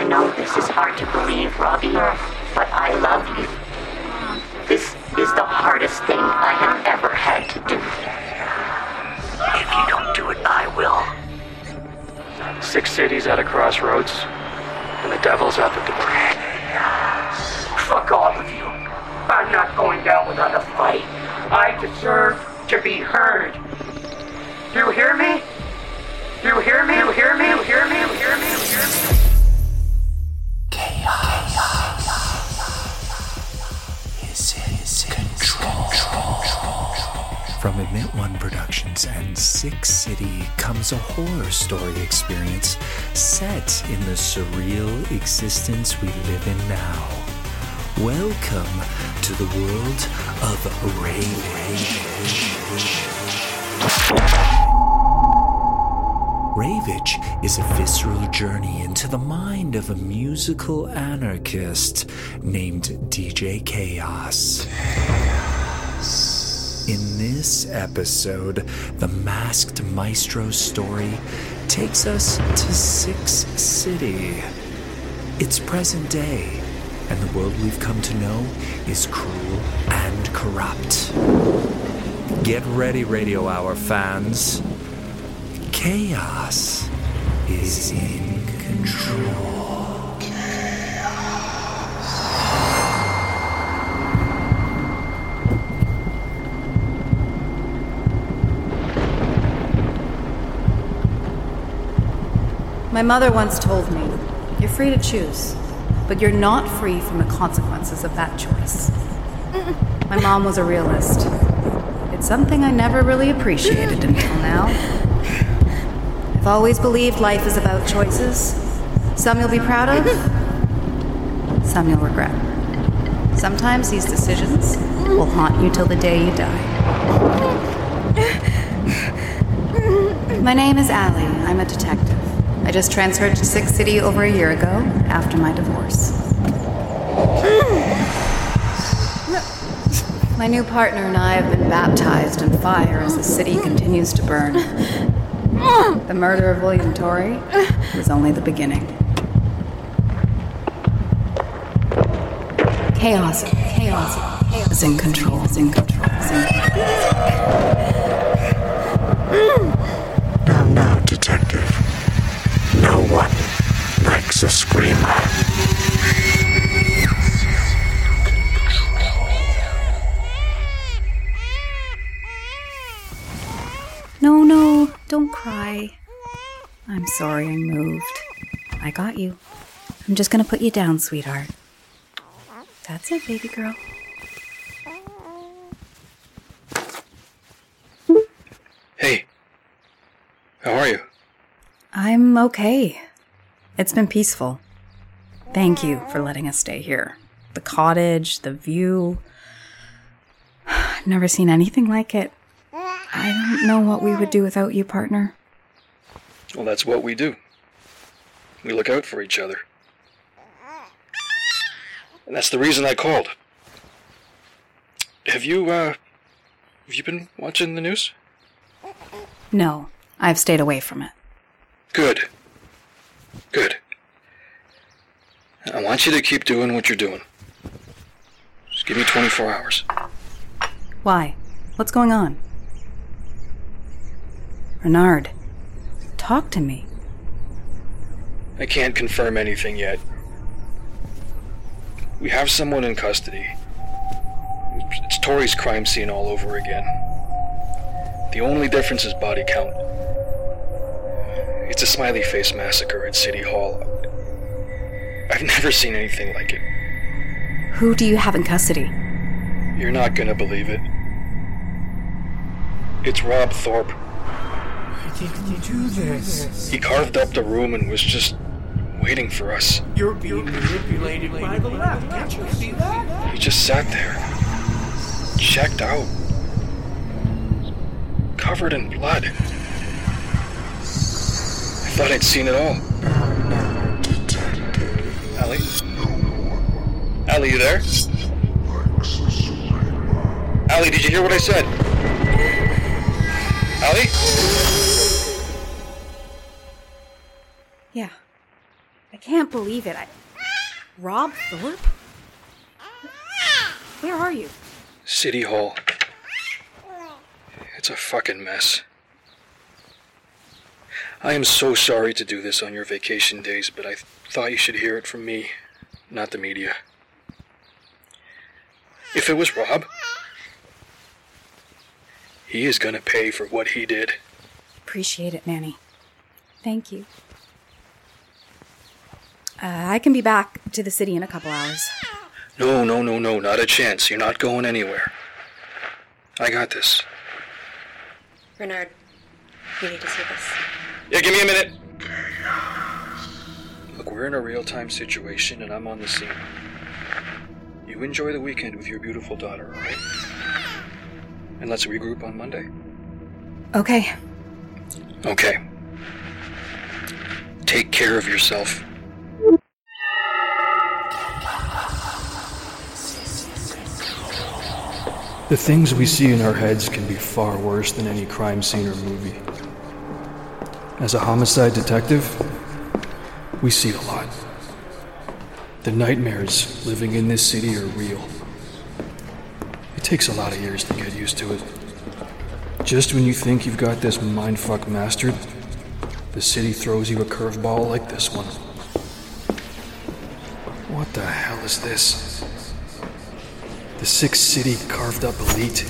I know this is hard to believe, Robbie, but I love you. This is the hardest thing I have ever had to do. If you don't do it, I will. Six cities at a crossroads, and the devil's at the door. Fuck all of you. I'm not going down without a fight. I deserve to be heard. Do you hear me? Do you hear me? Do you hear me? Do You hear me? You hear me? You hear me? From Admit One Productions and Six City comes a horror story experience set in the surreal existence we live in now. Welcome to the world of Raveage. Raveage is a visceral journey into the mind of a musical anarchist named DJ Chaos. In this episode, the masked maestro's story takes us to Six City. It's present day, and the world we've come to know is cruel and corrupt. Get ready, Radio Hour fans. Chaos is in control. My mother once told me, You're free to choose, but you're not free from the consequences of that choice. My mom was a realist. It's something I never really appreciated until now. I've always believed life is about choices. Some you'll be proud of, some you'll regret. Sometimes these decisions will haunt you till the day you die. My name is Ally. I'm a detective. I just transferred to Six City over a year ago after my divorce. Hmm. My new partner and I have been baptized in fire as the city continues to burn. The murder of William Torrey was only the beginning. Chaos, chaos, chaos is in control, is in control, is in control. Now, now, detective. No one likes a screamer. No, no, don't cry. I'm sorry I moved. I got you. I'm just gonna put you down, sweetheart. That's it, baby girl. Hey, how are you? I'm okay. It's been peaceful. Thank you for letting us stay here. The cottage, the view. I've never seen anything like it. I don't know what we would do without you, partner. Well, that's what we do. We look out for each other. And that's the reason I called. Have you, uh, have you been watching the news? No, I've stayed away from it. Good. Good. I want you to keep doing what you're doing. Just give me 24 hours. Why? What's going on? Reynard, talk to me. I can't confirm anything yet. We have someone in custody. It's Tori's crime scene all over again. The only difference is body count. It's a smiley face massacre at City Hall. I've never seen anything like it. Who do you have in custody? You're not gonna believe it. It's Rob Thorpe. Why didn't you do this? He carved up the room and was just waiting for us. You're being manipulated by the left. Can't you see that? He just sat there, checked out, covered in blood. I thought I'd seen it all. Ally? Ally, you there? Ally, did you hear what I said? Ally? Yeah. I can't believe it. I... Rob Thorpe? Where are you? City Hall. It's a fucking mess. I am so sorry to do this on your vacation days, but I th- thought you should hear it from me, not the media. If it was Rob, he is gonna pay for what he did. Appreciate it, Manny. Thank you. Uh, I can be back to the city in a couple hours. No, no, no, no, not a chance. You're not going anywhere. I got this. Reynard, you need to see this. Yeah, give me a minute. Look, we're in a real time situation and I'm on the scene. You enjoy the weekend with your beautiful daughter, alright? And let's regroup on Monday. Okay. Okay. Take care of yourself. The things we see in our heads can be far worse than any crime scene or movie. As a homicide detective, we see a lot. The nightmares living in this city are real. It takes a lot of years to get used to it. Just when you think you've got this mindfuck mastered, the city throws you a curveball like this one. What the hell is this? The Six City carved up elite.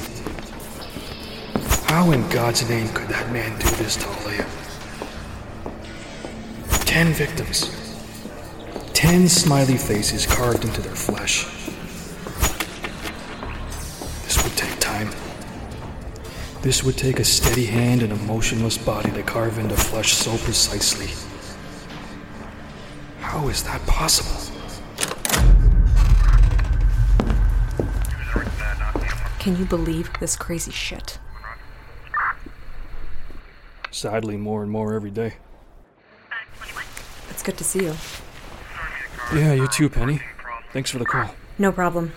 How in God's name could that man do this to Aaliyah? Ten victims. Ten smiley faces carved into their flesh. This would take time. This would take a steady hand and a motionless body to carve into flesh so precisely. How is that possible? Can you believe this crazy shit? Sadly, more and more every day. It's good to see you. Yeah, you too, Penny. Thanks for the call. No problem.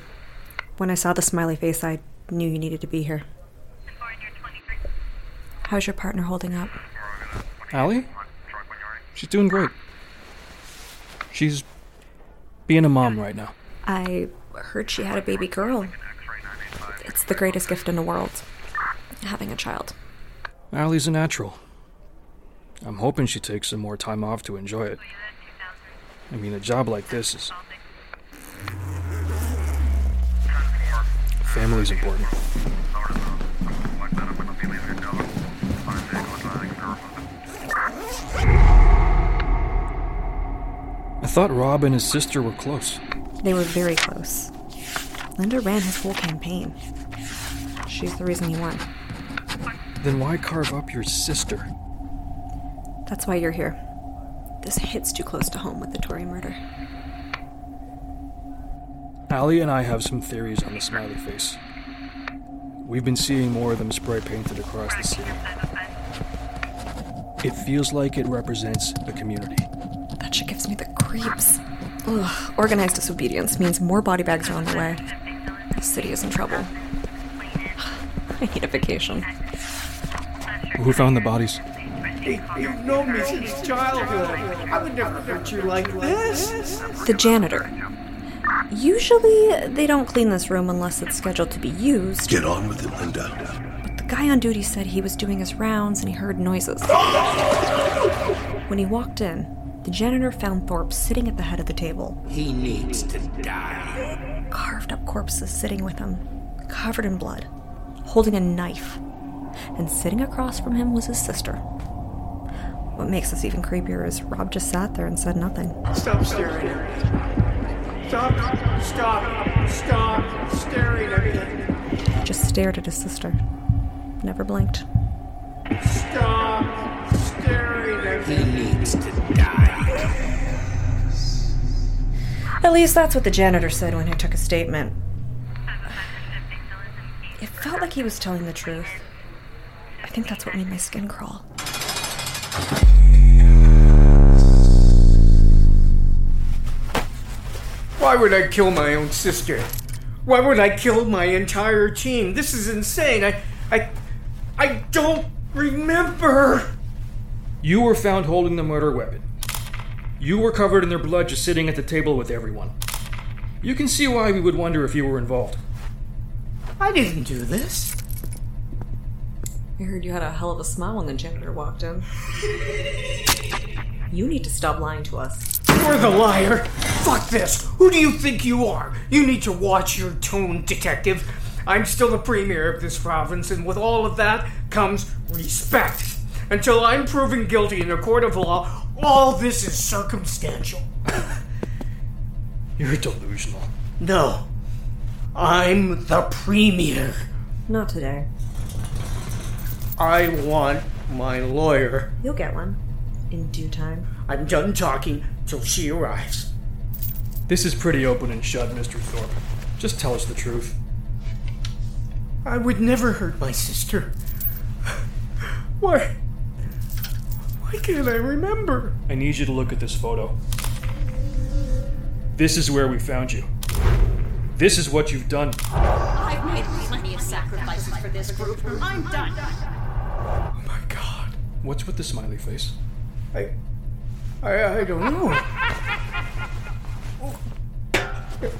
When I saw the smiley face, I knew you needed to be here. How's your partner holding up? Ally? She's doing great. She's being a mom right now. I heard she had a baby girl. It's the greatest gift in the world. Having a child. Ally's a natural. I'm hoping she takes some more time off to enjoy it. I mean, a job like this is. Family's important. I thought Rob and his sister were close. They were very close. Linda ran his whole campaign. She's the reason he won. Then why carve up your sister? That's why you're here. This hits too close to home with the Tory murder. Ally and I have some theories on the smiley face. We've been seeing more of them spray painted across the city. It feels like it represents a community. That shit gives me the creeps. Ugh, organized disobedience means more body bags are on the way. The city is in trouble. I need a vacation. Who found the bodies? Hey, you've known me since childhood. I would never hurt you like this. The janitor. Usually, they don't clean this room unless it's scheduled to be used. Get on with it, Linda. But the guy on duty said he was doing his rounds and he heard noises. when he walked in, the janitor found Thorpe sitting at the head of the table. He needs to die. Carved up corpses sitting with him, covered in blood, holding a knife. And sitting across from him was his sister. What makes this even creepier is Rob just sat there and said nothing. Stop staring at me. Stop, stop, stop staring at me. He just stared at his sister. never blinked. Stop staring at me. He needs to die. At least that's what the janitor said when he took a statement. It felt like he was telling the truth. I think that's what made my skin crawl. Why would I kill my own sister? Why would I kill my entire team? This is insane. I I I don't remember. You were found holding the murder weapon. You were covered in their blood just sitting at the table with everyone. You can see why we would wonder if you were involved. I didn't do this. I heard you had a hell of a smile when the janitor walked in. You need to stop lying to us. You're the liar. Fuck this. Who do you think you are? You need to watch your tone, detective. I'm still the premier of this province, and with all of that comes respect. Until I'm proven guilty in a court of law, all this is circumstantial. You're delusional. No. I'm the premier. Not today. I want my lawyer. You'll get one. In due time. I'm done talking till she arrives. This is pretty open and shut, Mr. Thorpe. Just tell us the truth. I would never hurt my sister. Why? Why can't I remember? I need you to look at this photo. This is where we found you. This is what you've done. I've made plenty of sacrifices for this group. I'm done. Oh my god. What's with the smiley face? I. I, I don't know.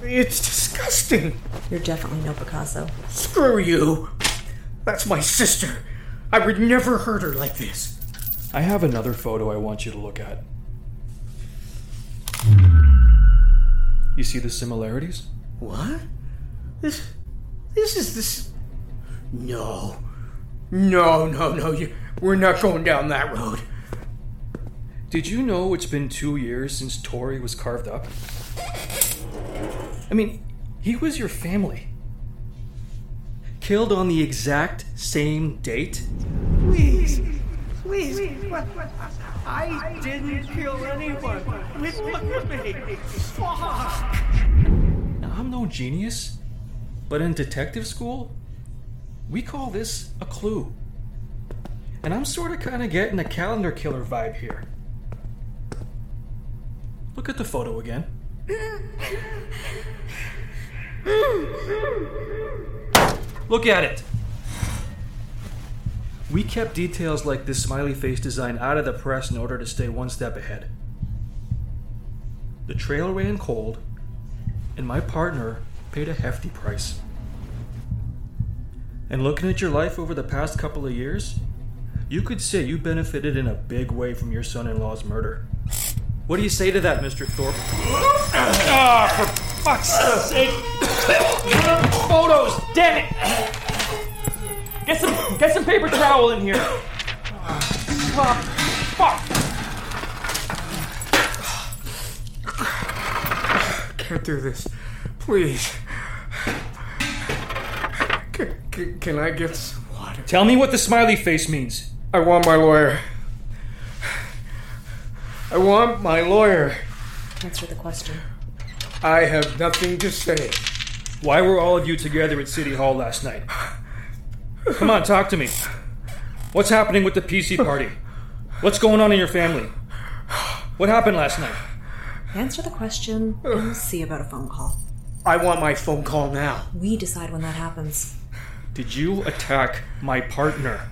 It's disgusting. You're definitely no Picasso. Screw you. That's my sister. I would never hurt her like this. I have another photo I want you to look at. You see the similarities? What? This. This is this. No. No, no, no. You, we're not going down that road. Did you know it's been two years since Tori was carved up? I mean, he was your family. Killed on the exact same date? Please. Please. What? I didn't kill anyone. Look at me. Fuck. Now, I'm no genius, but in detective school, we call this a clue. And I'm sort of kind of getting a calendar killer vibe here. Look at the photo again. Look at it. We kept details like this smiley face design out of the press in order to stay one step ahead. The trail ran cold, and my partner paid a hefty price. And looking at your life over the past couple of years, you could say you benefited in a big way from your son in law's murder. What do you say to that, Mr. Thorpe? Ah, for fuck's sake! Photos! Damn it! Get some, get some paper towel in here. Ah, fuck! Can't do this. Please. Can, can, can I get some water? Tell me what the smiley face means. I want my lawyer. I want my lawyer. Answer the question. I have nothing to say. Why were all of you together at City Hall last night? Come on, talk to me. What's happening with the PC party? What's going on in your family? What happened last night? Answer the question and we'll see about a phone call. I want my phone call now. We decide when that happens. Did you attack my partner?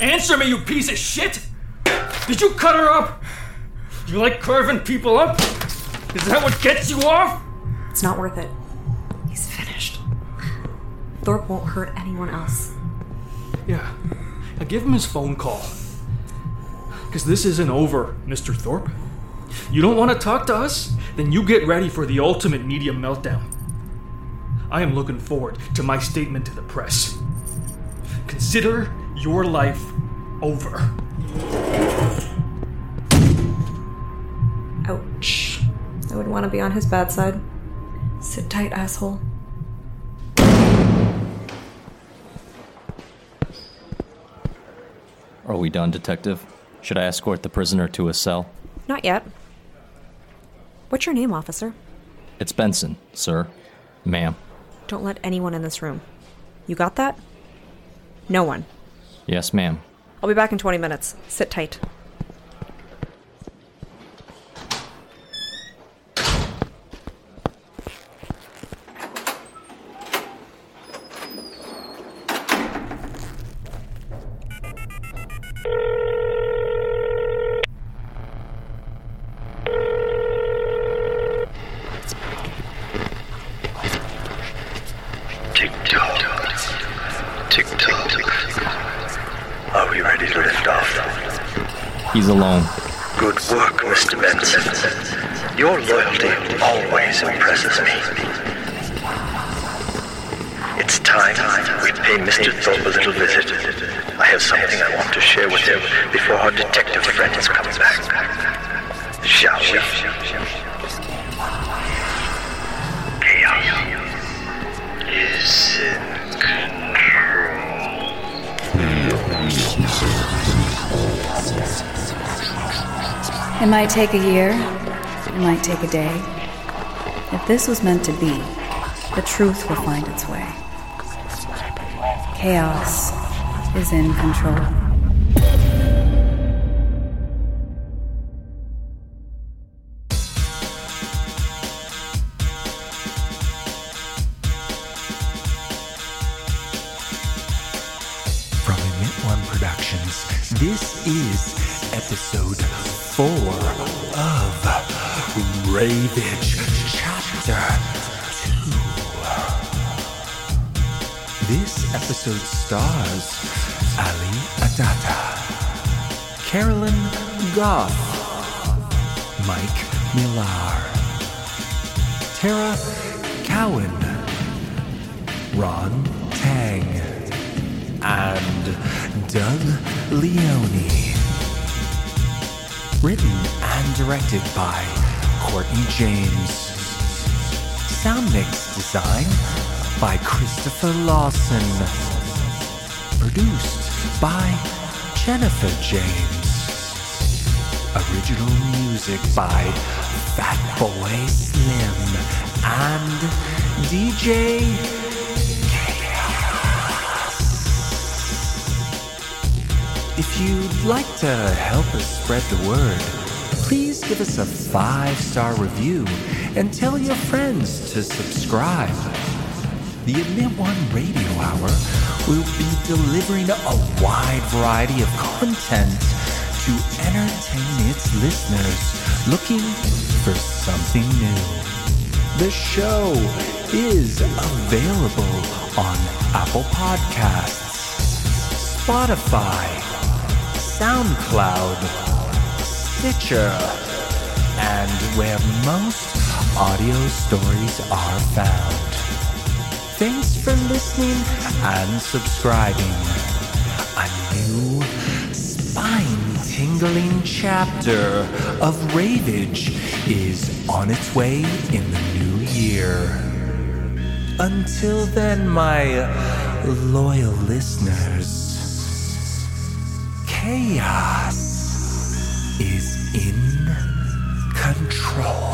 Answer me, you piece of shit! Did you cut her up? You like carving people up? Is that what gets you off? It's not worth it. He's finished. Thorpe won't hurt anyone else. Yeah. Now give him his phone call. Because this isn't over, Mr. Thorpe. You don't want to talk to us? Then you get ready for the ultimate media meltdown. I am looking forward to my statement to the press. Consider your life over. Ouch. I would want to be on his bad side. Sit tight, asshole. Are we done, Detective? Should I escort the prisoner to a cell? Not yet. What's your name, officer? It's Benson, sir. Ma'am. Don't let anyone in this room. You got that? No one. Yes, ma'am. I'll be back in 20 minutes. Sit tight. Tick tock. Tick tock. Are we ready to lift off? He's alone. Good work, Mr. Benson. Your loyalty always impresses me. It's time we pay Mr. Thorpe a little visit. I have something I want to share with him before our detective friends come back. Shall we? It might take a year, it might take a day. If this was meant to be, the truth will find its way. Chaos is in control. From One Productions, this is episode four of Raveage Chapter 2. This episode stars Ali Adata, Carolyn Goff, Mike Millar, Tara Cowan, Ron Tang, and Doug Leone. Written and directed by Courtney James. Sound mix design by Christopher Lawson. Produced by Jennifer James. Original music by Fatboy Slim and DJ you'd like to help us spread the word, please give us a five star review and tell your friends to subscribe. The Admit One Radio Hour will be delivering a wide variety of content to entertain its listeners looking for something new. The show is available on Apple Podcasts, Spotify, SoundCloud, Stitcher, and where most audio stories are found. Thanks for listening and subscribing. A new spine tingling chapter of Raveage is on its way in the new year. Until then, my loyal listeners, chaos is in control.